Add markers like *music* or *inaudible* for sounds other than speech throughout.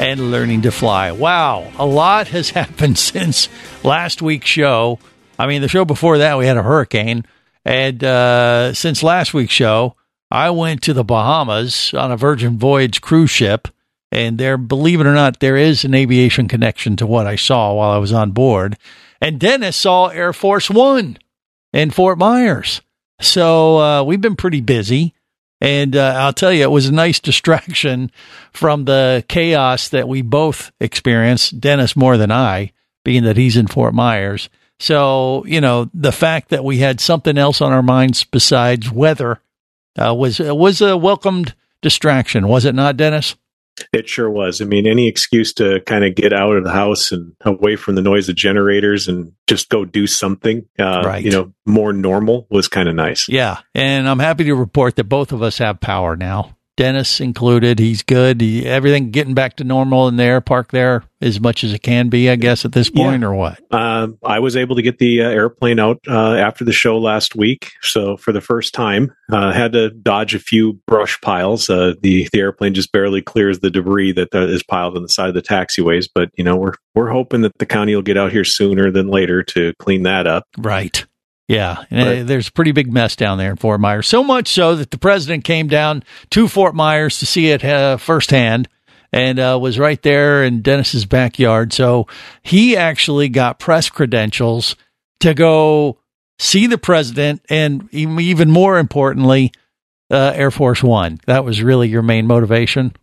and learning to fly. Wow, a lot has *laughs* happened since last week's show. I mean, the show before that, we had a hurricane. And uh, since last week's show, I went to the Bahamas on a Virgin Voyage cruise ship. And there, believe it or not, there is an aviation connection to what I saw while I was on board. And Dennis saw Air Force One in Fort Myers. So uh, we've been pretty busy. And uh, I'll tell you, it was a nice *laughs* distraction from the chaos that we both experienced, Dennis more than I, being that he's in Fort Myers. So, you know, the fact that we had something else on our minds besides weather uh, was was a welcomed distraction, was it not, Dennis? It sure was. I mean, any excuse to kind of get out of the house and away from the noise of generators and just go do something, uh, Right. you know, more normal was kind of nice. Yeah, and I'm happy to report that both of us have power now. Dennis included. He's good. He, everything getting back to normal in the air park there as much as it can be, I guess, at this point, or what? Um, I was able to get the uh, airplane out uh, after the show last week. So for the first time, uh, had to dodge a few brush piles. Uh, the the airplane just barely clears the debris that uh, is piled on the side of the taxiways. But you know, we're we're hoping that the county will get out here sooner than later to clean that up. Right. Yeah, uh, Right. there's a pretty big mess down there in Fort Myers. So much so that the president came down to Fort Myers to see it uh, firsthand and uh, was right there in Dennis's backyard. So he actually got press credentials to go see the president and even more importantly, uh, Air Force One. That was really your main motivation. *laughs*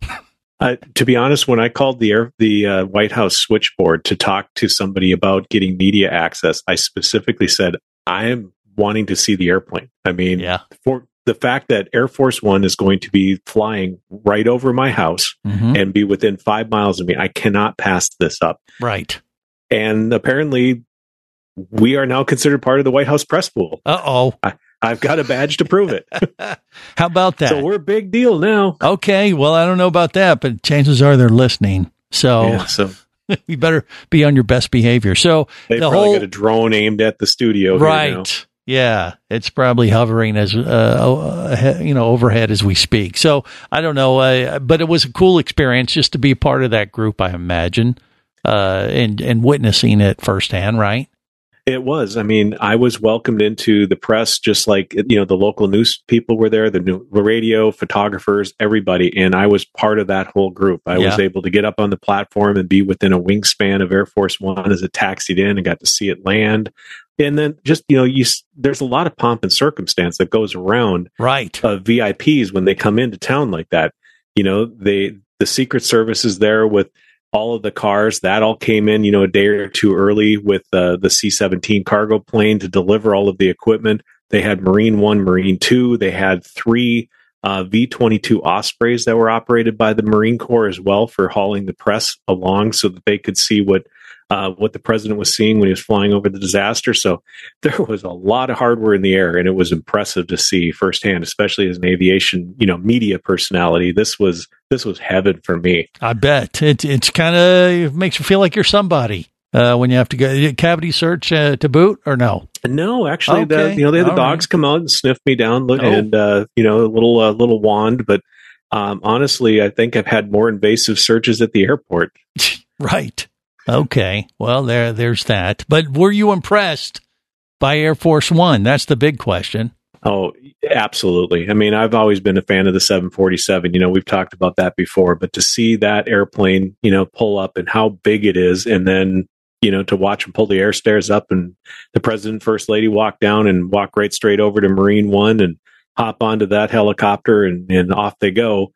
Uh, to be honest, when I called the air, the uh, White House switchboard to talk to somebody about getting media access, I specifically said I am wanting to see the airplane. I mean, Yeah. for the fact that Air Force One is going to be flying right over my house Mhm. and be within five miles of me, I cannot pass this up. Right. And apparently, we are now considered part of the White House press pool. Uh oh. I've got a badge to prove it. *laughs* *laughs* How about that? so we're a big deal now. okay. Well, I don't know about that, but chances are they're listening. So Yeah, so *laughs* you better be on your best behavior. So they the probably whole got a drone aimed at the studio. right, yeah, it's probably hovering as uh, you know overhead as we speak. So I don't know, uh, but it was a cool experience just to be a part of that group. I imagine, uh, and and witnessing it firsthand. Right? It was. I mean, I was welcomed into the press just like you know the local news people were there, the new radio photographers, everybody, and I was part of that whole group. I was able to get up on the platform and be within a wingspan of Air Force One as it taxied in and got to see it land. And then just you know, you there's a lot of pomp and circumstance that goes around Right. uh, VIPs when they come into town like that. You know, they the Secret Service is there with all of the cars. That all came in, you know, a day or two early with uh, the C seventeen cargo plane to deliver all of the equipment. They had Marine One, Marine Two. They had three uh, V twenty two Ospreys that were operated by the Marine Corps as well for hauling the press along so that they could see what. Uh, what the president was seeing when he was flying over the disaster. So *laughs* there was a lot of hardware in the air and it was impressive to see firsthand especially as an aviation you know media personality this was this was heaven for me I bet it, it's kind of it makes you feel like you're somebody uh, when you have to go cavity search uh, to boot or no. no actually the you know they had the All dogs come out and sniff me down look Oh. and uh you know a little uh, little wand but um honestly i think i've had more invasive searches at the airport *laughs* Right. Okay. Well, there, there's that. But were you impressed by Air Force One? That's the big question. Oh, absolutely. I mean, I've always been a fan of the 747. You know, we've talked about that before, but to see that airplane, you know, pull up and how big it is, and then, you know, to watch them pull the air stairs up and the president first lady walk down and walk right straight over to Marine One and hop onto that helicopter and, and off they go.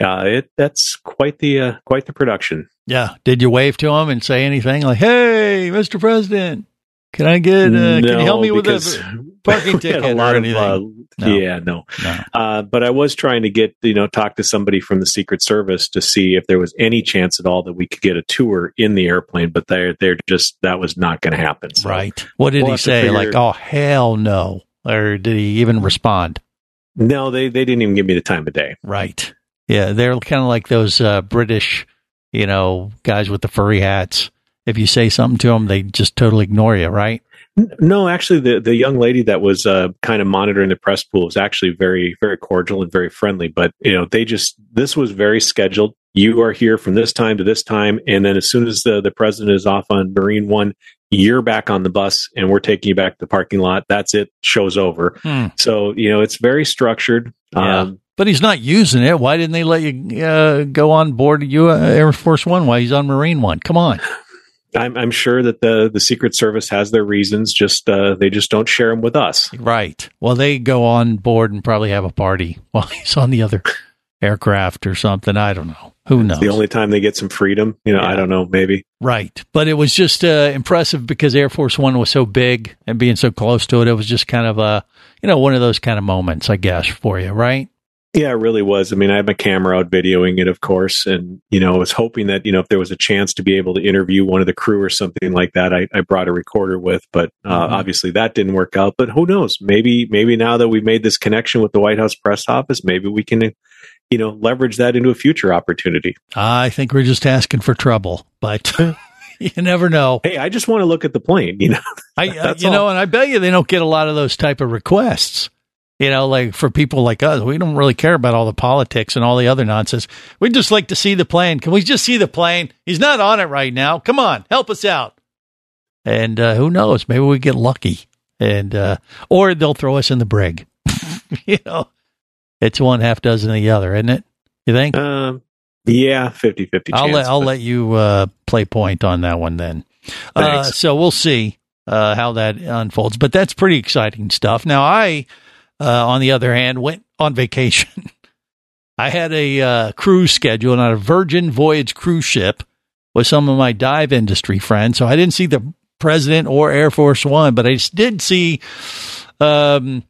Uh, it that's quite the uh, quite the production. Yeah. Did you wave to him and say anything like, "Hey, Mr. President, can I get? Uh, can you help me with a *laughs* parking *laughs* ticket a or lot of, anything. uh, No. Yeah, no. No. Uh, but I was trying to get you know talk to somebody from the Secret Service to see if there was any chance at all that we could get a tour in the airplane. But they're they're just that was not going to happen. So Right. What did We'll he say? figure- Like, oh hell no, or did he even respond? No, they they didn't even give me the time of day. Right. Yeah, they're kind of like those uh, British, you know, guys with the furry hats. If you say something to them, they just totally ignore you. Right. No, actually, the the young lady that was uh, kind of monitoring the press pool was actually very very cordial and very friendly. But you know, they just this was very scheduled. You are here from this time to this time, and then as soon as the the president is off on Marine One, you're back on the bus, and we're taking you back to the parking lot. That's it. Show's over. Hmm. So you know, it's very structured. Yeah. Um, But he's not using it. Why didn't they let you uh, go on board U- uh, Air Force One while he's on Marine One? Come on. I'm, I'm sure that the the Secret Service has their reasons. Just uh, they just don't share them with us. Right. Well, they go on board and probably have a party *laughs* while he's on the other aircraft or something. I don't know. Who knows? The only time they get some freedom, you know, Yeah. I don't know, maybe. Right. But it was just uh, impressive because Air Force One was so big and being so close to it. It was just kind of a, you know, one of those kind of moments, I guess, for you, right? Yeah, it really was. I mean, I had my camera out videoing it, of course, and you know, I was hoping that you know if there was a chance to be able to interview one of the crew or something like that, I, I brought a recorder with. But uh, Mhm. obviously, that didn't work out. But who knows? Maybe, maybe now that we've made this connection with the White House press office, maybe we can, you know, leverage that into a future opportunity. I think we're just asking for trouble, but *laughs* you never know. Hey, I just want to look at the plane. You know, *laughs* I, uh, you know, and I bet you they don't get a lot of those type of requests. You know, like for people like us, we don't really care about all the politics and all the other nonsense. We'd just like to see the plane. Can we just see the plane? He's not on it right now. Come on, help us out. And uh, who knows? Maybe we get lucky, and uh, or they'll throw us in the brig. *laughs* you know, it's one half dozen of the other, isn't it? You think? um, yeah, 50-50 I'll chance, let I'll let you uh, play point on that one then. Uh, so we'll see uh, how that unfolds, but that's pretty exciting stuff. Now, I, uh, on the other hand, went on vacation. *laughs* I had a uh, cruise schedule on a Virgin Voyage cruise ship with some of my dive industry friends. So I didn't see the president or Air Force One, but I did see, um,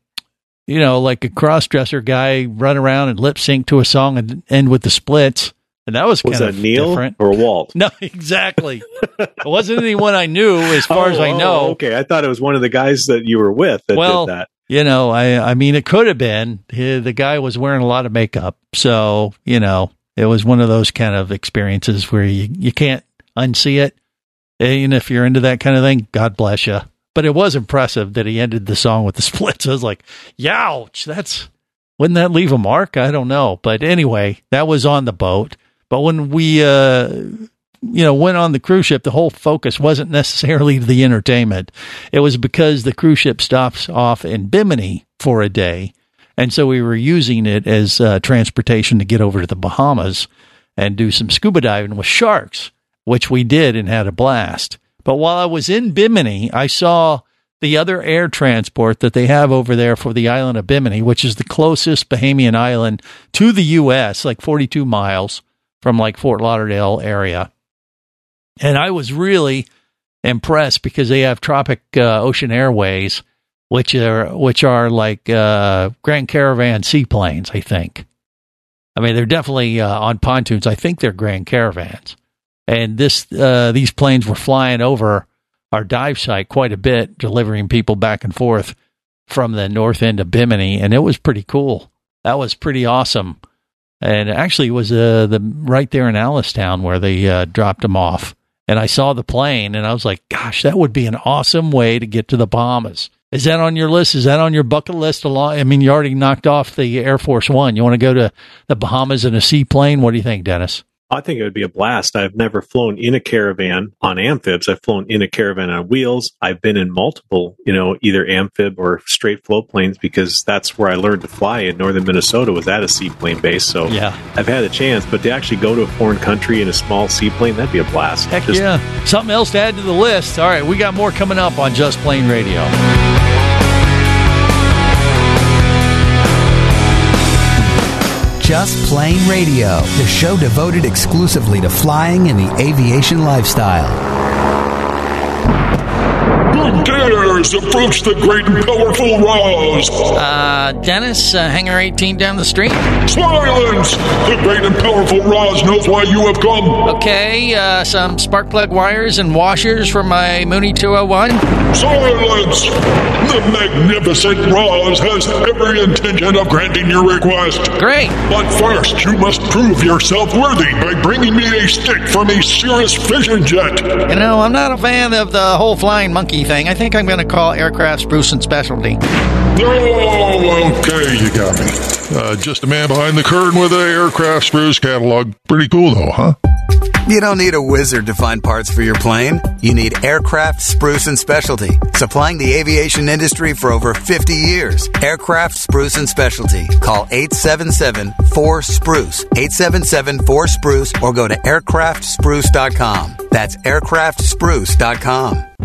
you know, like a cross dresser guy run around and lip sync to a song and end with the splits. And that was, Was kind that of Neil different. or Walt? *laughs* No, exactly. it wasn't anyone I knew, as far as Oh, I oh, know. Oh, okay, I thought it was one of the guys that you were with that Well, did that. You know, I I mean, it could have been. He, the guy was wearing a lot of makeup, so you know, it was one of those kind of experiences where you you can't unsee it. And if you're into that kind of thing, God bless you. But it was impressive that he ended the song with the *laughs* splits. I was like, "Youch!" That's wouldn't that leave a mark? I don't know. But anyway, that was on the boat. But when we, uh, you know, went on the cruise ship, the whole focus wasn't necessarily the entertainment. It was because the cruise ship stops off in Bimini for a day. And so we were using it as uh, transportation to get over to the Bahamas and do some scuba diving with sharks, which we did and had a blast. But while I was in Bimini, I saw the other air transport that they have over there for the island of Bimini, which is the closest Bahamian island to the U.S., like 42 miles from like Fort Lauderdale area. And I was really impressed because they have Tropic uh, Ocean Airways, which are which are like uh, Grand Caravan seaplanes. I think. I mean, they're definitely uh, on pontoons. I think they're Grand Caravans, and this uh, these planes were flying over our dive site quite a bit, delivering people back and forth from the north end of Bimini, and it was pretty cool. That was pretty awesome. And actually, it was uh, the right there in Alice Town where they uh, dropped them off. And I saw the plane, and I was like, "Gosh, that would be an awesome way to get to the Bahamas." Is that on your list? Is that on your bucket list? I mean, you already knocked off the Air Force One. You want to go to the Bahamas in a seaplane? What do you think, Dennis? I think it would be a blast. I've never flown in a caravan on amphibs. I've flown in a caravan on wheels. I've been in multiple, you know, either amphib or straight float planes because that's where I learned to fly in northern Minnesota was at a seaplane base. So Yeah, I've had a chance, but to actually go to a foreign country in a small seaplane, that'd be a blast. heck Just- yeah! Something else to add to the list. All right, we got more coming up on Just Plane Radio. Just Plane Radio, the show devoted exclusively to flying and the aviation lifestyle. Who dares approach the great and powerful Roz? Uh, Dennis, uh, Hangar 18 down the street. Silence! The great and powerful Roz knows why you have come. Okay, uh, some spark plug wires and washers for my Mooney 201. Silence! The magnificent Roz has every intention of granting your request. Great. But first, you must prove yourself worthy by bringing me a stick from a Cirrus Vision Jet. You know, I'm not a fan of the whole flying monkey thing. I think I'm going to call aircraft Spruce and Specialty. Okay, you got me. Uh, just a man behind the curtain with an aircraft spruce catalog. Pretty cool, though, huh? You don't need a wizard to find parts for your plane. You need Aircraft Spruce and Specialty, supplying the aviation industry for over 50 years. Aircraft Spruce and Specialty. Call 877-4-SPRUCE, 877-4-SPRUCE, or go to aircraftspruce.com. That's aircraftspruce.com.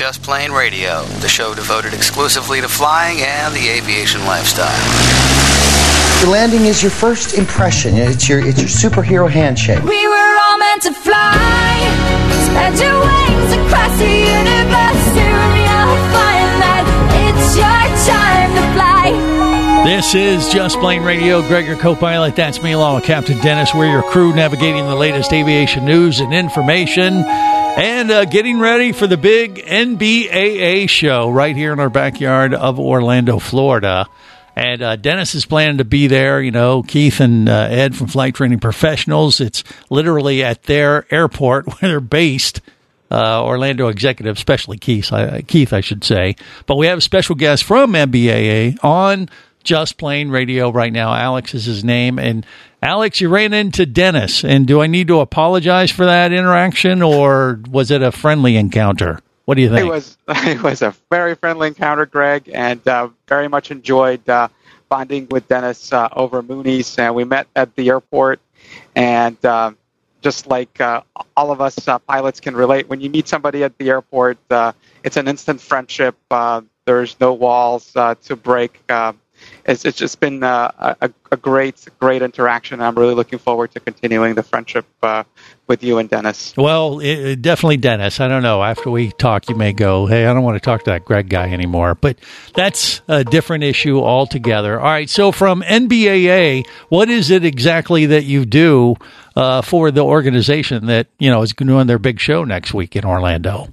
Just Plane Radio, the show devoted exclusively to flying and the aviation lifestyle. The landing is your first impression. It's your it's your superhero handshake. We were all meant to fly. Spread your wings across the universe. Soon you'll find that it's your time to fly. This is Just Plane Radio. Greg, your co-pilot. That's me, along with Captain Dennis. We're your crew navigating the latest aviation news and information, and uh, getting ready for the big NBAA show right here in our backyard of Orlando, Florida. And uh, Dennis is planning to be there. You know, Keith and uh, Ed from Flight Training Professionals. It's literally at their airport *laughs* where they're based. Uh, Orlando executive, especially Keith, I, Keith, I should say. But we have a special guest from NBAA on Just Plane Radio right now. Alex is his name, and Alex, you ran into Dennis, and do I need to apologize for that interaction, or was it a friendly encounter? What do you think? It was *laughs* it was a very friendly encounter, Greg, and uh, very much enjoyed uh, bonding with Dennis uh, over Mooney's. And we met at the airport, and uh, just like uh, all of us uh, pilots can relate, when you meet somebody at the airport, it's an instant friendship. There's no walls to break. It's, it's just been uh, a, a great, great interaction. I'm really looking forward to continuing the friendship uh, with you and Dennis. Well, it, definitely Dennis. I don't know. After we talk, you may go, hey, I don't want to talk to that Greg guy anymore. But that's a different issue altogether. All right. So, from NBAA, what is it exactly that you do uh, for the organization that, you know, is doing their big show next week in Orlando?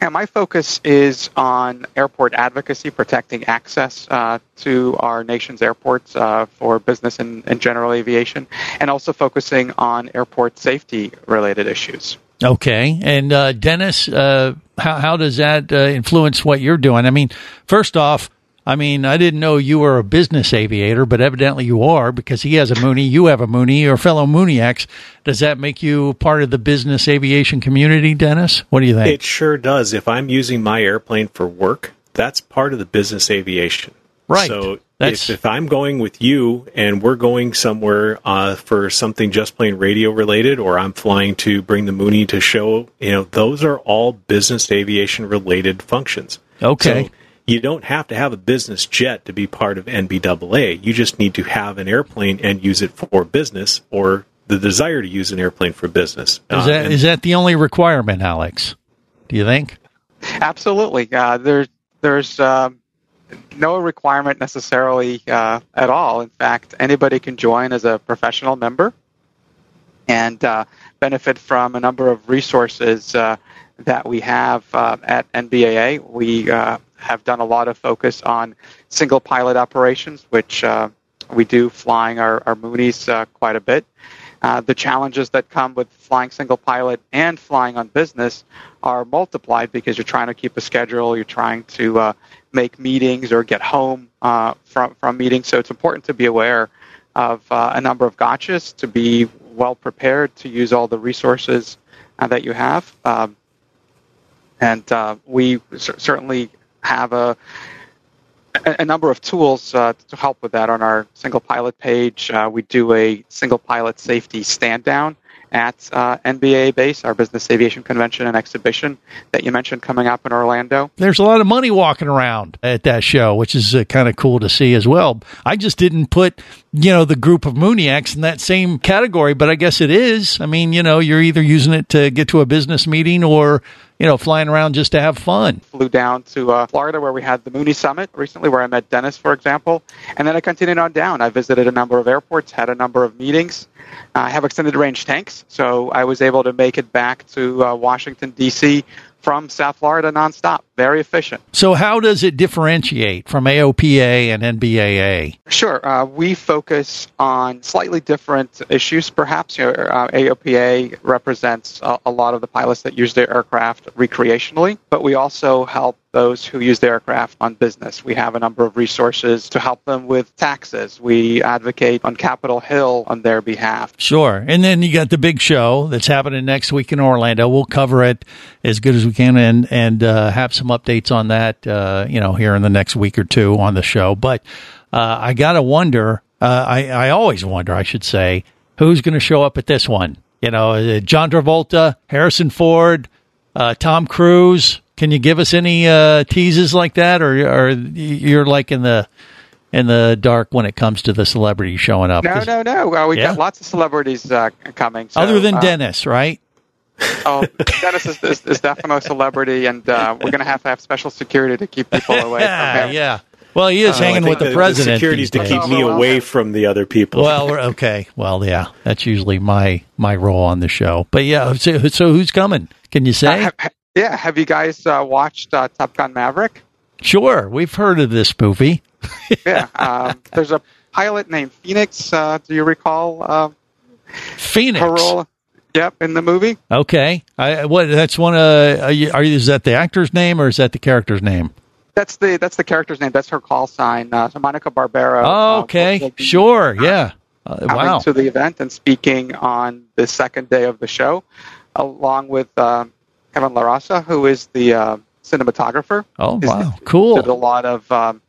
Yeah, my focus is on airport advocacy, protecting access uh, to our nation's airports uh, for business and, and, general aviation, and also focusing on airport safety related issues. Okay. And uh, Dennis, uh, how, how does that uh, influence what you're doing? I mean, first off, I mean, I didn't know you were a business aviator, but evidently you are because he has a Mooney, you have a Mooney, your fellow Mooniac. Does that make you part of the business aviation community, Dennis? What do you think? It sure does. If I'm using my airplane for work, that's part of the business aviation. Right. So if, if, I'm going with you and we're going somewhere uh, for something just plane radio related, or I'm flying to bring the Mooney to show, you know, those are all business aviation related functions. Okay. So you don't have to have a business jet to be part of NBAA. You just need to have an airplane and use it for business or the desire to use an airplane for business. Is that, uh, is that the only requirement, Alex? Do you think? Absolutely. Uh, there's there's um, no requirement necessarily uh, at all. In fact, anybody can join as a professional member and uh, benefit from a number of resources uh, that we have uh, at NBAA. We uh, have done a lot of focus on single pilot operations, which uh, we do flying our, our Mooneys uh, quite a bit. Uh, the challenges that come with flying single pilot and flying on business are multiplied because you're trying to keep a schedule, you're trying to uh, make meetings or get home uh, from, from meetings. So it's important to be aware of uh, a number of gotchas, to be well prepared to use all the resources uh, that you have. Um, and uh, we cer- certainly have a, a, number of tools uh, to help with that on our single pilot page. Uh, we do a single pilot safety stand down at uh, NBAA-BACE, our business aviation convention and exhibition that you mentioned coming up in Orlando. There's a lot of money walking around at that show, which is uh, kind of cool to see as well. I just didn't put, you know, the group of Mooniacs in that same category, but I guess it is. I mean, you know, you're either using it to get to a business meeting or, you know, flying around just to have fun. Flew down to uh, Florida where we had the Mooney Summit recently, where I met Dennis, for example. And then I continued on down. I visited a number of airports, had a number of meetings. I have extended range tanks, so I was able to make it back to uh, Washington, D.C. from South Florida nonstop. Very efficient. So, how does it differentiate from AOPA and NBAA? Sure. Uh, we focus on slightly different issues, perhaps. You know, uh, AOPA represents a, a lot of the pilots that use their aircraft recreationally, but we also help those who use their aircraft on business. We have a number of resources to help them with taxes. We advocate on Capitol Hill on their behalf. Sure. And then you got the big show that's happening next week in Orlando. We'll cover it as good as we can and, and uh, have some updates on that, uh, you know, here in the next week or two on the show. But uh, I got to wonder, uh, I, I always wonder, I should say, who's going to show up at this one? You know, uh, John Travolta, Harrison Ford, uh, Tom Cruise. Can you give us any uh, teases like that, or, or you're like in the in the dark when it comes to the celebrity showing up? No, no, no. We Yeah? got lots of celebrities uh, coming. so, Other than Dennis, right? *laughs* Oh, Dennis is, is, is definitely a celebrity, and uh, we're going to have to have special security to keep people *laughs* away from Yeah, him. yeah. Well, he is Uh, hanging with the, the president. security's these to keep me away from the other people. Well, we're- okay. Well, yeah, that's usually my my role on the show. But yeah, so, so who's coming? Can you say? Uh, ha- yeah, have you guys uh, watched uh, Top Gun Maverick? sure, we've heard of this movie. *laughs* yeah, um, there's a pilot named Phoenix. Uh, do you recall uh, Phoenix. her role? Yep, in the movie. Okay, I what? That's one. Uh, are you, are you, is that the actor's name or is that the character's name? That's the that's the character's name. That's her call sign. Uh, so Monica Barbaro. Oh, uh, okay, will be sure, yeah. Uh, wow. to the event and speaking on the second day of the show, along with uh, Kevin LaRosa, who is the uh, cinematographer. Oh, wow, cool. Did a lot of um,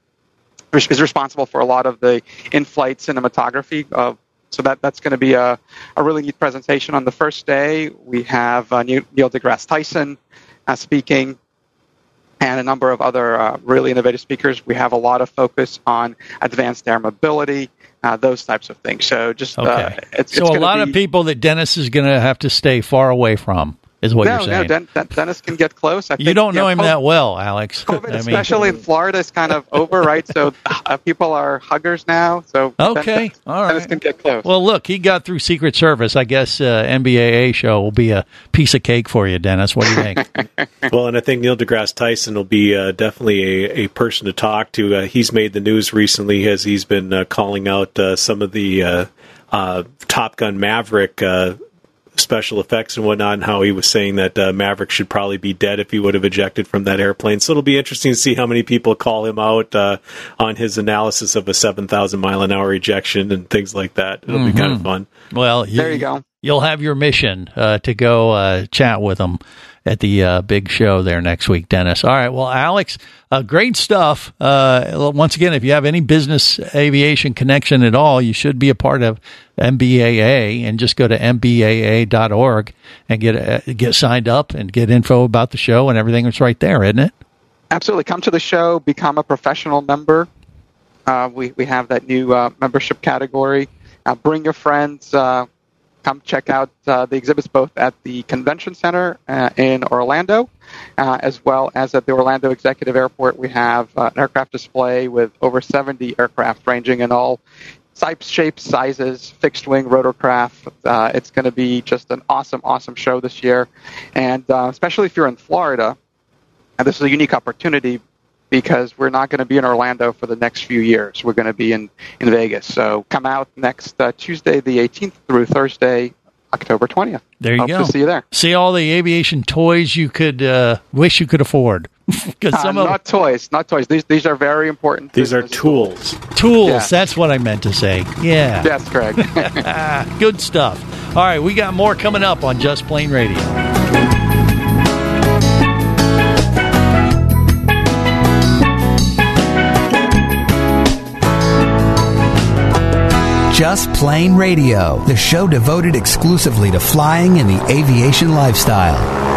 is responsible for a lot of the in-flight cinematography. Uh, so that that's going to be a, a really neat presentation on the first day. We have uh, Neil deGrasse Tyson uh, speaking, and a number of other uh, really innovative speakers. We have a lot of focus on advanced air mobility, uh, those types of things. So just uh, Okay. it's, so it's a lot be, of people that Dennis is going to have to stay far away from is what no, you're no. Den- Den- Dennis can get close. I you think, don't know know, him COVID that well, Alex. *laughs* COVID, I mean, especially in Florida, is kind of over, right? So *laughs* uh, people are huggers now. So Okay, Dennis, all right. Dennis can get close. Well, look, he got through Secret Service. I guess uh, NBAA show will be a piece of cake for you, Dennis. What do you think? *laughs* well, and I think Neil deGrasse Tyson will be uh, definitely a, a person to talk to. Uh, he's made the news recently as he's been uh, calling out uh, some of the uh, uh, Top Gun Maverick uh, special effects and whatnot, and how he was saying that uh, Maverick should probably be dead if he would have ejected from that airplane. So it'll be interesting to see how many people call him out uh, on his analysis of a 7,000 mile an hour ejection and things like that. It'll be kind of fun. Well, There you go. You'll have your mission uh, to go uh, chat with them at the uh, big show there next week, Dennis. All right. Well, Alex, uh, great stuff. Uh, once again, if you have any business aviation connection at all, you should be a part of NBAA and just go to nbaa.org and get uh, get signed up and get info about the show and everything that's right there, isn't it? Absolutely. Come to the show, become a professional member. Uh, we, we have that new uh, membership category. Bring your friends. Come check out uh, the exhibits both at the Convention Center uh, in Orlando, uh, as well as at the Orlando Executive Airport. We have uh, an aircraft display with over 70 aircraft ranging in all types, shapes, sizes, fixed wing, rotorcraft. Uh, it's going to be just an awesome, awesome show this year. And uh, especially if you're in Florida, and this is a unique opportunity because we're not going to be in Orlando for the next few years. We're going to be in, in Vegas. So come out next uh, Tuesday, the 18th, through Thursday, October 20th. There you Hope go. to see you there. See all the aviation toys you could uh, wish you could afford. *laughs* Because Uh, some of not toys, not toys. These these are very important. These are tools. tools. Yeah. That's what I meant to say. Yeah. Yes, Greg. *laughs* Good stuff. All right, we got more coming up on Just Plane Radio. Just Plane Radio, the show devoted exclusively to flying and the aviation lifestyle.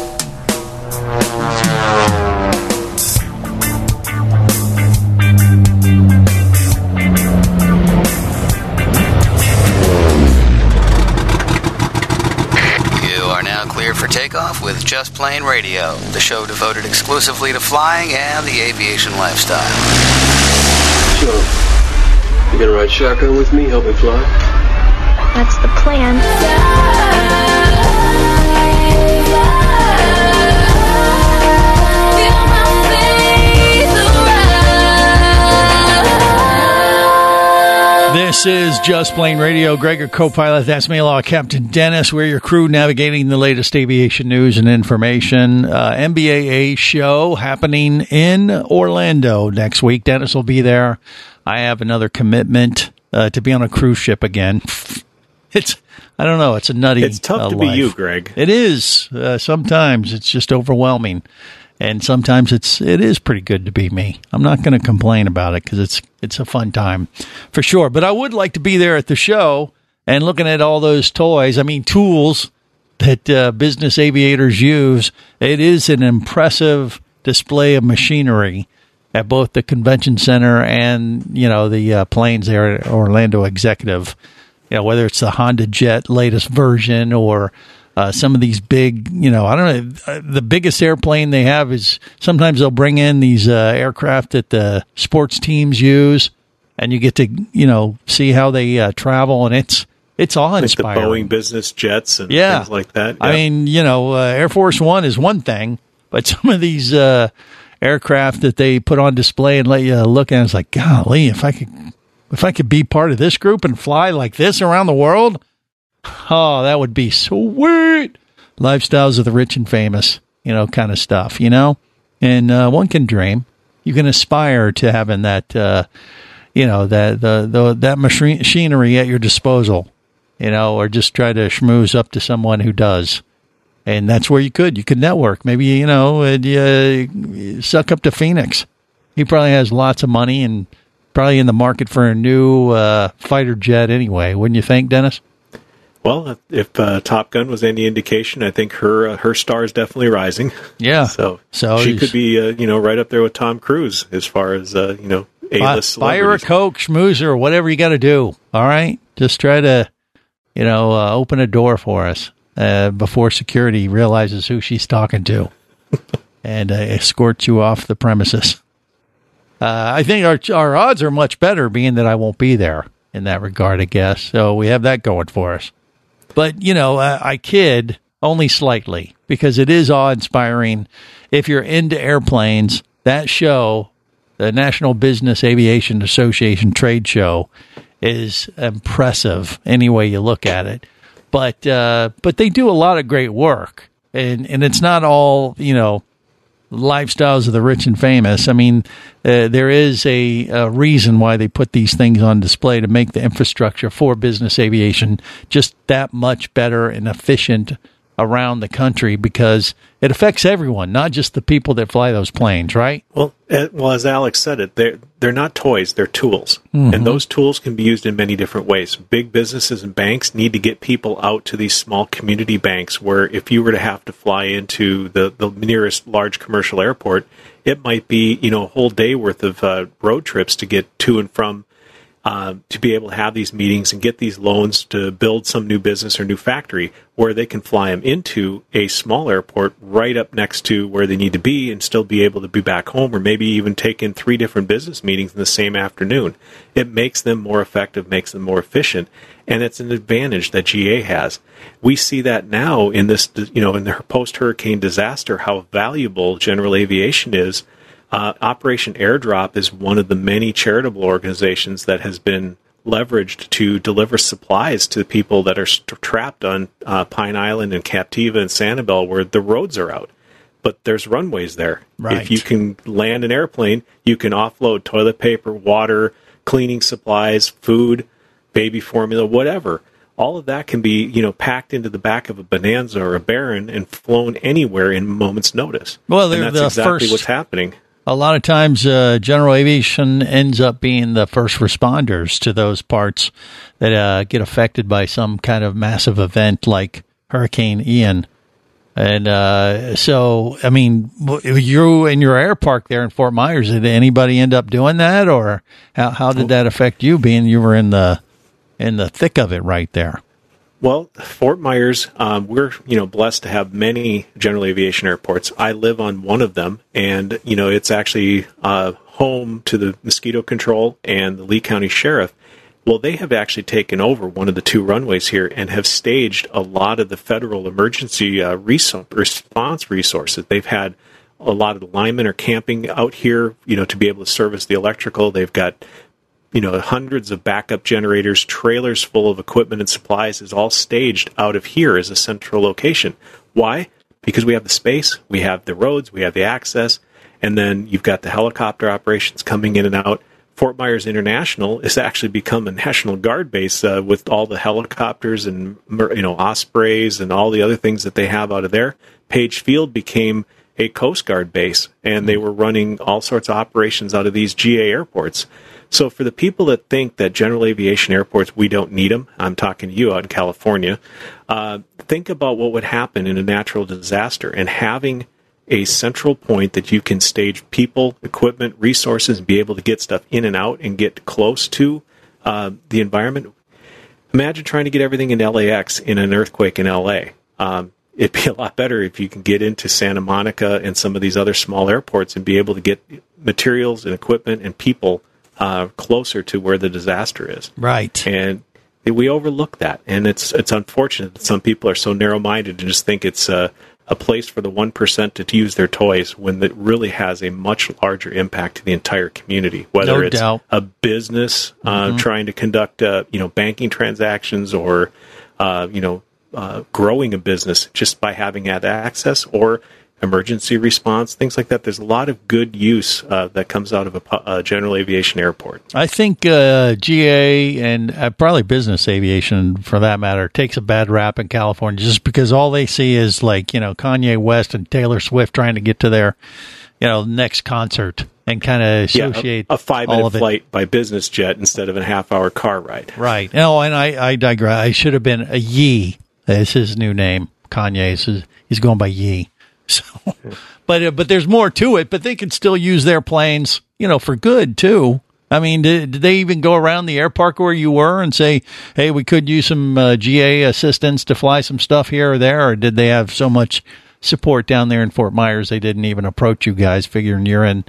for takeoff with Just Plane Radio, the show devoted exclusively to flying and the aviation lifestyle. Sure. You gonna ride shotgun with me, help me fly? That's the plan. This is Just Plane Radio. Gregor co-pilot. That's me, Law Captain Dennis. We're your crew navigating the latest aviation news and information. Uh, NBAA show happening in Orlando next week. Dennis will be there. I have another commitment uh, to be on a cruise ship again. *laughs* It's I don't know. It's a nutty. It's tough uh, to be you, Greg. It is. Uh, sometimes it's just overwhelming, and sometimes it's it is pretty good to be me. I'm not going to complain about it because it's it's a fun time for sure. But I would like to be there at the show and looking at all those toys. I mean, tools that uh, business aviators use. It is an impressive display of machinery at both the convention center and you know the uh, planes there at Orlando Executive. You know whether it's the Honda Jet latest version or uh, some of these big, you know, I don't know. uh, The biggest airplane they have is sometimes they'll bring in these uh, aircraft that the sports teams use, and you get to you know see how they uh, travel, and it's it's awe Like the. Boeing business jets and Yeah. things like that. I mean, you know, uh, Air Force One is one thing, but *laughs* some of these uh, aircraft that they put on display and let you look at, it's like, golly, if I could, if I could be part of this group and fly like this around the world, oh, that would be sweet. Lifestyles of the rich and famous, you know, kind of stuff, you know, and uh, one can dream. You can aspire to having that, uh, you know, that the, the that machinery at your disposal, you know, or just try to schmooze up to someone who does. And that's where you could you could network. Maybe you know uh, suck up to phoenix. He probably has lots of money and probably in the market for a new uh, fighter jet anyway wouldn't you think dennis well, if, uh, Top Gun was any indication, I think her uh, her star is definitely rising. yeah So, So she could be, uh, you know, right up there with Tom Cruise as far as uh, you know, a list. buy her a coke schmoozer or whatever you got to do all right just try to you know uh, open a door for us uh, before security realizes who she's talking to *laughs* and uh, escorts you off the premises uh, I think our our odds are much better, being that I won't be there. in that regard, I guess. So we have that going for us. But, you know, I, I kid only slightly because it is awe inspiring. If you're into airplanes, that show, the National Business Aviation Association trade show, is impressive any way you look at it. But uh, but they do a lot of great work, and and it's not all you know lifestyles of the rich and famous. I mean, uh, there is a, a, reason why they put these things on display to make the infrastructure for business aviation just that much better and efficient around the country because it affects everyone, not just the people that fly those planes, right? Well, uh, well, as Alex said it, they're they're not toys; they're tools, Mhm. and those tools can be used in many different ways. Big businesses and banks need to get people out to these small community banks, where if you were to have to fly into the the nearest large commercial airport, it might be you know a whole day worth of uh, road trips to get to and from um, to be able to have these meetings and get these loans to build some new business or new factory where they can fly them into a small airport right up next to where they need to be and still be able to be back home or maybe even take in three different business meetings in the same afternoon. It makes them more effective, makes them more efficient, and it's an advantage that GA has. We see that now in this, you know, in the post hurricane disaster, how valuable general aviation is uh, Operation Airdrop is one of the many charitable organizations that has been leveraged to deliver supplies to people that are st- trapped on uh, Pine Island and Captiva and Sanibel where the roads are out. But there's runways there. Right. If you can land an airplane, you can offload toilet paper, water, cleaning supplies, food, baby formula, whatever. All of that can be, you know, packed into the back of a Bonanza or a Baron and flown anywhere in a moment's notice. Well, they're that's the exactly first- what's happening. A lot of times, uh, general aviation ends up being the first responders to those parts that uh, get affected by some kind of massive event like Hurricane Ian. And uh, so, I mean, you in your air park there in Fort Myers, did anybody end up doing that, or how, how did that affect you, being you were in the in the thick of it right there? Well, Fort Myers, um, we're you know blessed to have many general aviation airports. I live on one of them, and you know it's actually uh, home to the mosquito control and the Lee County Sheriff. Well, they have actually taken over one of the two runways here and have staged a lot of the federal emergency uh, response resources. They've had a lot of the linemen are camping out here, you know, to be able to service the electrical. They've got you know, hundreds of backup generators, trailers full of equipment and supplies is all staged out of here as a central location. Why? Because we have the space, we have the roads, we have the access, and then you've got the helicopter operations coming in and out. Fort Myers International has actually become a National Guard base uh, with all the helicopters and you know ospreys and all the other things that they have out of there. Page Field became a Coast Guard base, and they were running all sorts of operations out of these GA airports. So for the people that think that general aviation airports we don't need them, I'm talking to you out in California. Uh, think about what would happen in a natural disaster and having a central point that you can stage people, equipment, resources, and be able to get stuff in and out and get close to uh, the environment. Imagine trying to get everything in LAX in an earthquake in LA. Um, it'd be a lot better if you can get into Santa Monica and some of these other small airports and be able to get materials and equipment and people uh, closer to where the disaster is. Right. And we overlook that, and it's it's unfortunate that some people are so narrow minded and just think it's a, a place for the one percent to use their toys when it really has a much larger impact to the entire community. Whether No it's doubt. a business uh, Mhm. trying to conduct uh, you know banking transactions or uh, you know uh, growing a business just by having that access or emergency response things like that there's a lot of good use uh, that comes out of a, a general aviation airport I think uh, GA and uh, probably business aviation, for that matter, takes a bad rap in California just because all they see is like you know Kanye West and Taylor Swift trying to get to their you know next concert and kind of Yeah, a- associate a, five minute it. flight by business jet instead of a half hour car ride Right. No, and I, I digress. I should have been a Ye. That's his new name. Kanye's. His, he's going by Ye. So, but uh, but there's more to it. But they can still use their planes, you know, for good too. I mean, did, did they even go around the air park where you were and say, "Hey, we could use some uh, GA assistance to fly some stuff here or there," or did they have so much support down there in Fort Myers they didn't even approach you guys, figuring you're in,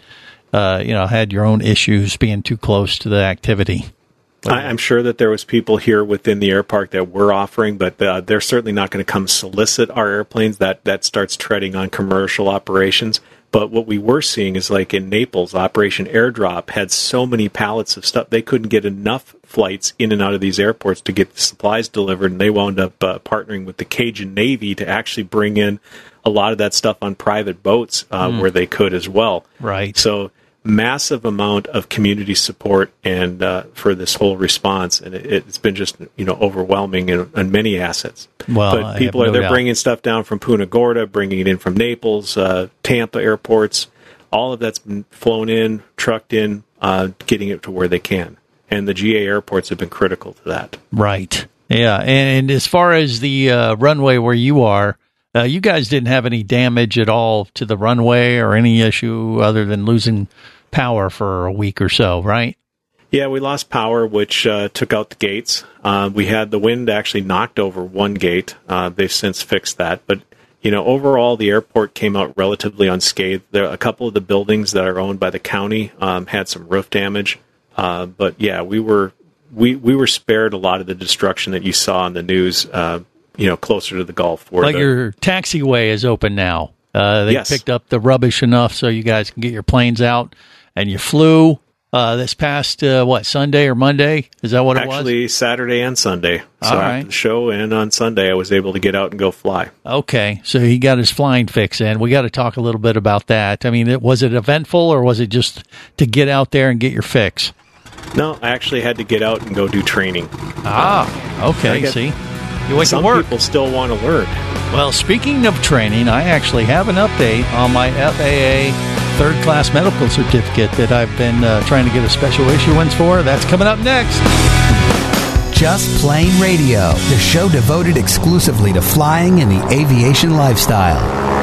uh, you know, had your own issues being too close to the activity? I, I'm sure that there was people here within the air park that were offering, but uh, they're certainly not going to come solicit our airplanes. That that starts treading on commercial operations. But what we were seeing is like in Naples, Operation Airdrop had so many pallets of stuff they couldn't get enough flights in and out of these airports to get the supplies delivered, and they wound up uh, partnering with the Cajun Navy to actually bring in a lot of that stuff on private boats uh, Mm. where they could as well. Right. So massive amount of community support and uh, for this whole response, and it, it's been just you know overwhelming in, in many assets. Well, but people are no they're doubt. bringing stuff down from Punta Gorda, bringing it in from Naples, uh, Tampa airports. All of that's been flown in, trucked in, uh, getting it to where they can, and the GA airports have been critical to that. Right. Yeah. And, and as far as the uh, runway where you are, uh, you guys didn't have any damage at all to the runway or any issue other than losing power for a week or so, right? Yeah, we lost power, which uh, took out the gates. Uh, we had the wind actually knocked over one gate. Uh, they've since fixed that, but you know, overall, the airport came out relatively unscathed. There, a couple of the buildings that are owned by the county um, had some roof damage, uh, but yeah, we were we we were spared a lot of the destruction that you saw in the news. You know, closer to the Gulf, where Like the- your taxiway is open now. Uh, they Yes. picked up the rubbish enough so you guys can get your planes out, and you flew uh, this past uh, what Sunday or Monday? Is that what it was? actually Saturday and Sunday. So All after the show and on Sunday, I was able to get out and go fly. Okay, so he got his flying fix in. We got to talk a little bit about that. I mean, it, was it eventful or was it just to get out there and get your fix? No, I actually had to get out and go do training. Ah, okay. See, you went Some to work. people still want to learn. Well, speaking of training, I actually have an update on my FAA third class medical certificate that I've been uh, trying to get a special issuance for. That's coming up next. Just Plane Radio, the show devoted exclusively to flying and the aviation lifestyle.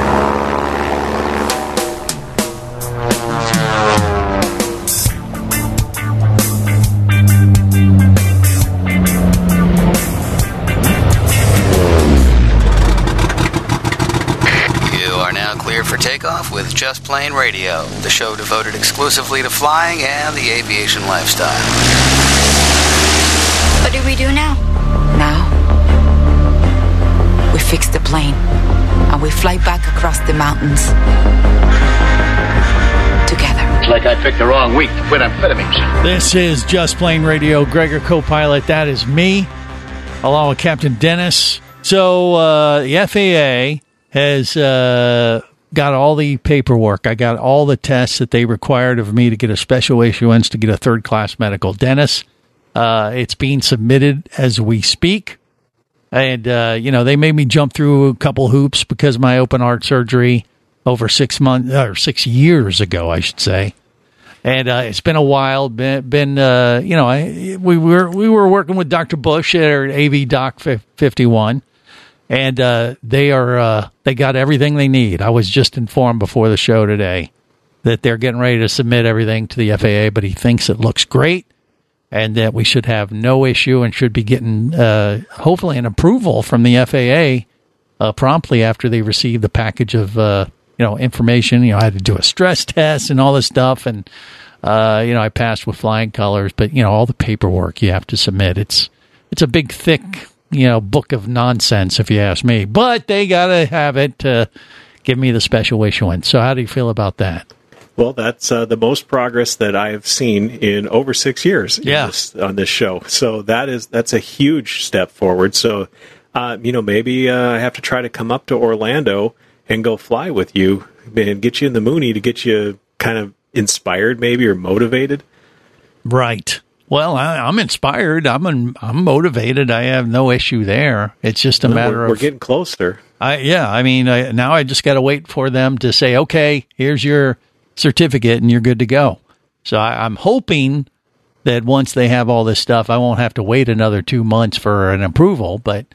Just Plane Radio, the show devoted exclusively to flying and the aviation lifestyle. What do we do now? Now, we fix the plane and we fly back across the mountains together. It's like I picked the wrong week to quit amphetamines. This is Just Plane Radio. Gregor co-pilot. That is me, along with Captain Dennis. So uh, the FAA has uh, got all the paperwork. I got all the tests that they required of me to get a special issuance to get a third class medical. Dennis, uh, it's being submitted as we speak. And, uh, you know, they made me jump through a couple hoops because of my open heart surgery over six months or six years ago, I should say and uh, it's been a while. Been, been uh, you know, I, we were we were working with Dr. Bush at AV Doc fifty one, and uh, they are uh, they got everything they need. I was just informed before the show today that they're getting ready to submit everything to the FAA, but he thinks it looks great. And that we should have no issue and should be getting uh, hopefully an approval from the FAA uh, promptly after they receive the package of uh, you know information. You know, I had to do a stress test and all this stuff, and uh, you know, I passed with flying colors. But you know, all the paperwork you have to submit it's it's a big, thick you know book of nonsense, if you ask me. But they gotta have it to give me the special issuance. So, how do you feel about that? Well, that's uh, the most progress that I've seen in over six years. Yeah. this- on this show. So that is that's a huge step forward. So, uh, you know, maybe uh, I have to try to come up to Orlando and go fly with you and get you in the Mooney to get you kind of inspired, maybe or motivated. Right. Well, I, I'm inspired. I'm I'm motivated. I have no issue there. It's just a Well, matter we're, of we're getting closer. I yeah, I mean, I, now I just got to wait for them to say, okay, here's your certificate, and you're good to go. So I, I'm hoping that once they have all this stuff, I won't have to wait another two months for an approval. But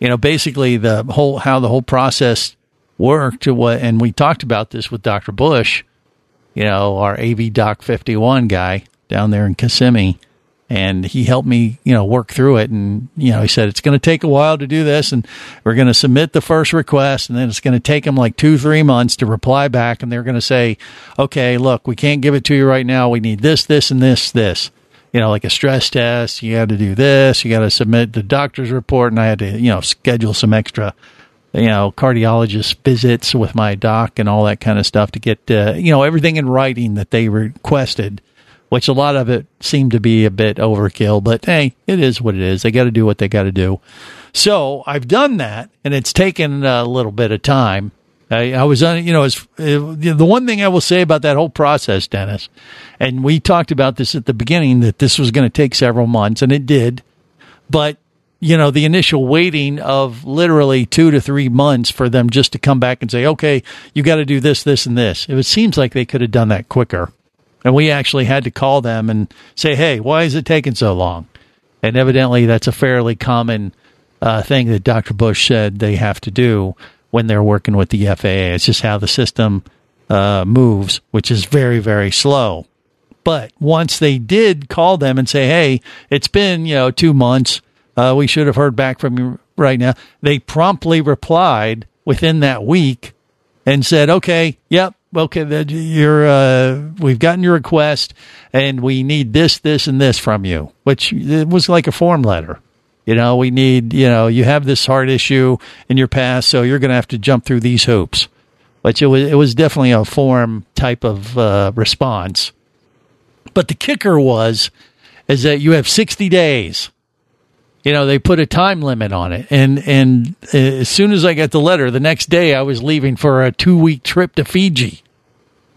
you know, basically the whole how the whole process worked. What and we talked about this with Dr. Bush, you know, our AV Doc 51 guy down there in Kissimmee. And he helped me, you know, work through it. And, you know, he said, it's going to take a while to do this. And we're going to submit the first request. And then it's going to take them like two, three months to reply back. And they're going to say, okay, look, we can't give it to you right now. We need this, this, and this, this. you know, like a stress test. You got to do this. You got to submit the doctor's report, and I had to, you know, schedule some extra, you know, cardiologist visits with my doc and all that kind of stuff to get, uh, you know, everything in writing that they requested. Which a lot of it seemed to be a bit overkill, but hey, it is what it is. They got to do what they got to do. So I've done that, and it's taken a little bit of time. I, I was on, you know, uh, the one thing I will say about that whole process, Dennis, and we talked about this at the beginning that this was going to take several months, and it did. But you know, the initial waiting of literally two to three months for them just to come back and say, okay, you got to do this, this, and this. It seems like they could have done that quicker. And we actually had to call them and say, hey, why is it taking so long? And evidently, that's a fairly common uh, thing that Dr. Bush said they have to do when they're working with the FAA. It's just how the system uh, moves, which is very, very slow. But once they did call them and say, hey, it's been, you know, two months, uh, we should have heard back from you right now, they promptly replied within that week and said, okay, yep, okay, you're, uh, we've gotten your request and we need this, this, and this from you, which it was like a form letter. You know, we need, you know, you have this heart issue in your past, so you're going to have to jump through these hoops. But it was, it was definitely a form type of uh, response. But the kicker was, is that you have 60 days. You know, they put a time limit on it. And, and uh, as soon as I got the letter, the next day I was leaving for a two week trip to Fiji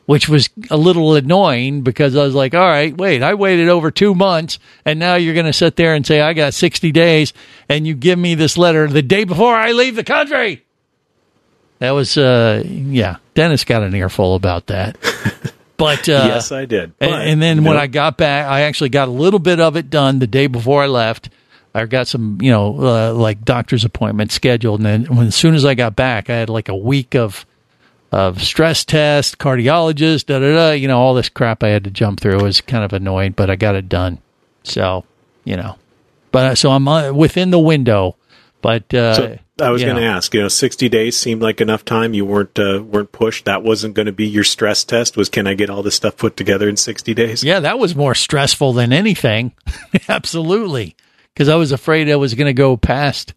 which was a little annoying because I was like, all right, wait, I waited over two months and now you're going to sit there and say, I got 60 days and you give me this letter the day before I leave the country. That was, uh, yeah, Dennis got an earful about that. *laughs* But, uh, yes, I did. and, But, and then when know, I got back, I actually got a little bit of it done the day before I left. I got some, you know, uh, like doctor's appointment scheduled. And then when, as soon as I got back, I had like a week of, of stress test, cardiologist, da da da. You know, all this crap I had to jump through It was kind of annoying, but I got it done. So, you know, but uh, so I'm uh, within the window. But uh, so I was going to ask, you know, 60 days seemed like enough time. You weren't uh, weren't pushed. That wasn't going to be your stress test. Was can I get all this stuff put together in 60 days? Yeah, that was more stressful than anything. *laughs* Absolutely, because I was afraid I was going to go past,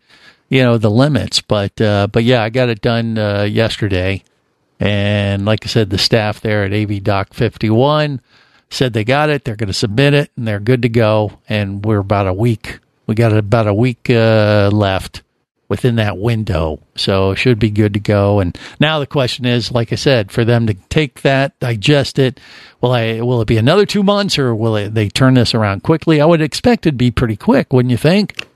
you know, the limits. But uh, but yeah, I got it done uh, yesterday, and like I said, the staff there at AV Doc Fifty One said they got it. They're going to submit it, and they're good to go. And we're about a week. We got about a week uh, left within that window. So it should be good to go. And now the question is, like I said, for them to take that, digest it, will I will it be another two months or will it, they turn this around quickly? I would expect it'd be pretty quick, wouldn't you think?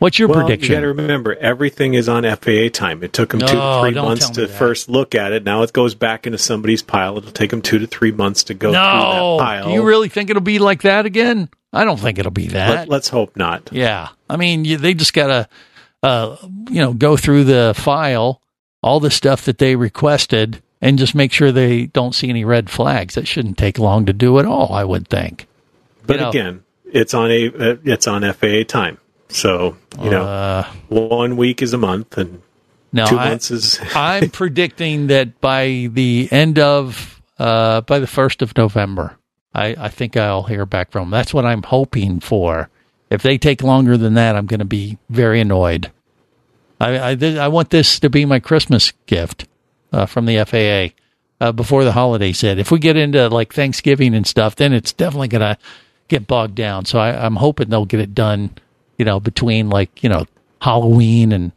What's your well, prediction? You got to remember, everything is on FAA time. It took them two to three months to that. first look at it. Now it goes back into somebody's pile. It'll take them two to three months to go no, through that pile. do you really think it'll be like that again? I don't think it'll be that. Let, us hope not. Yeah, I mean, you, they just gotta, uh, you know, go through the file, all the stuff that they requested, and just make sure they don't see any red flags. That shouldn't take long to do at all. I would think. But You know. again, it's on a uh, it's on FAA time. So you know, Uh, one week is a month, and No, two I- months is. *laughs* I'm predicting that by the end of uh, by the first of November, I, I think I'll hear back from them. That's what I'm hoping for. If they take longer than that, I'm going to be very annoyed. I I, th- I want this to be my Christmas gift uh, from the FAA uh, before the holiday hit. If we get into like Thanksgiving and stuff, then it's definitely going to get bogged down. So I, I'm hoping they'll get it done. You know, between like you know Halloween and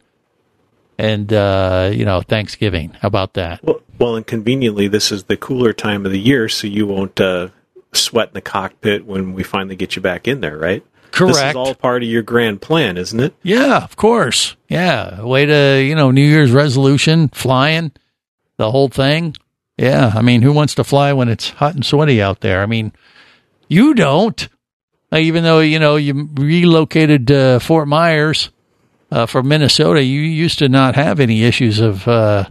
and uh, you know Thanksgiving. How about that? Well, well, and conveniently, this is the cooler time of the year, so you won't uh, sweat in the cockpit when we finally get you back in there, right? This is all part of your grand plan, isn't it? Yeah, of course. Yeah, way to you know New Year's resolution, flying, the whole thing. Yeah, I mean, who wants to fly when it's hot and sweaty out there? I mean, you don't. Uh, Even though you know you relocated to Fort Myers uh, from Minnesota, you used to not have any issues of uh,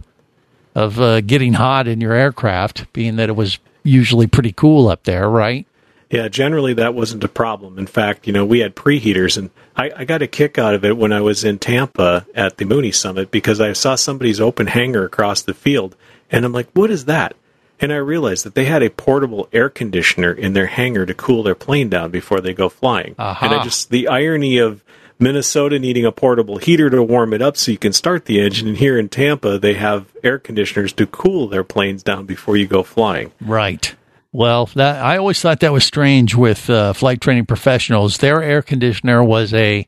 of uh, getting hot in your aircraft, being that it was usually pretty cool up there, right? Yeah, generally that wasn't a problem. In fact, you know, we had preheaters, and I, I got a kick out of it when I was in Tampa at the Mooney Summit because I saw somebody's open hangar across the field, and I'm like, what is that? And I realized that they had a portable air conditioner in their hangar to cool their plane down before they go flying. Aha. And I just the irony of Minnesota needing a portable heater to warm it up so you can start the engine, and here in Tampa they have air conditioners to cool their planes down before you go flying. Right. Well, that I always thought that was strange with uh, flight training professionals. Their air conditioner was a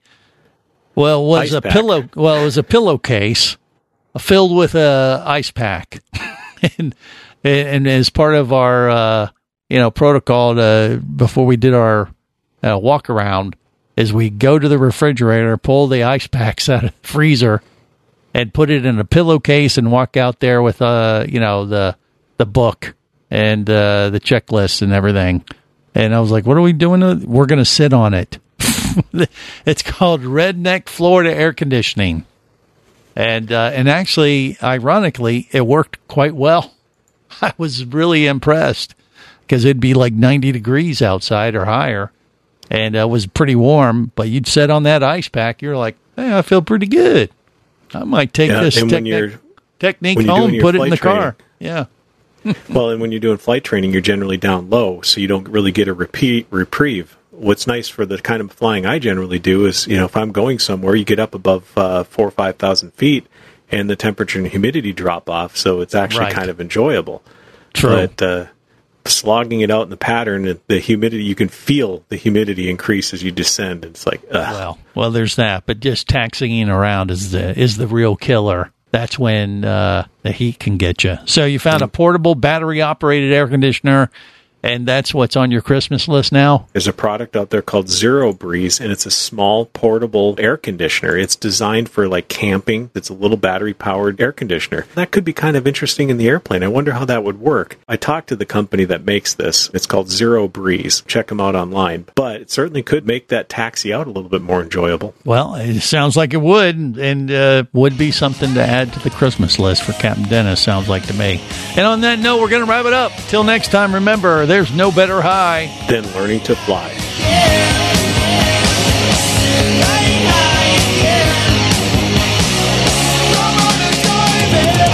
well was Ice a pack. pillow well it was a pillowcase filled with a ice pack, *laughs* and and as part of our uh, you know protocol to, before we did our uh, walk around is we go to the refrigerator, pull the ice packs *laughs* out of the freezer, and put it in a pillowcase and walk out there with uh you know the the book and uh, the checklist and everything. And I was like, "What are we doing? We're going to sit on it." *laughs* it's called Redneck Florida Air Conditioning, and uh, and actually, ironically, it worked quite well. *laughs* I was really impressed because it'd be like ninety degrees outside or higher, and uh, it was pretty warm. But you'd sit on that ice pack, you're like, "Hey, I feel pretty good. I might take Yeah, this and when technic- you're- technique home, put it in the car." Yeah. *laughs* well, and when you're doing flight training, you're generally down low, so you don't really get a repeat reprieve. What's nice for the kind of flying I generally do is, you know, if I'm going somewhere, you get up above uh, four or five thousand feet, and the temperature and humidity drop off, so it's actually Right. kind of enjoyable. True. But uh, slogging it out in the pattern, the humidity, you can feel the humidity increase as you descend. It's like, ugh. Well, well, there's that, but just taxiing around is the is the real killer. That's when uh, the heat can get you. So you found a portable battery operated air conditioner, and that's what's on your Christmas list now. There's a product out there called Zero Breeze, and it's a small portable air conditioner. It's designed for like camping. It's a little battery powered air conditioner. That could be kind of interesting in the airplane. I wonder how that would work. I talked to the company that makes this. It's called Zero Breeze. Check them out online. But it certainly could make that taxi out a little bit more enjoyable. Well, it sounds like it would, and uh, would be something to add to the Christmas list for Captain Dennis. Sounds like to me. And on that note, we're going to wrap it up. Till next time, remember, there's no better high. than learning to fly.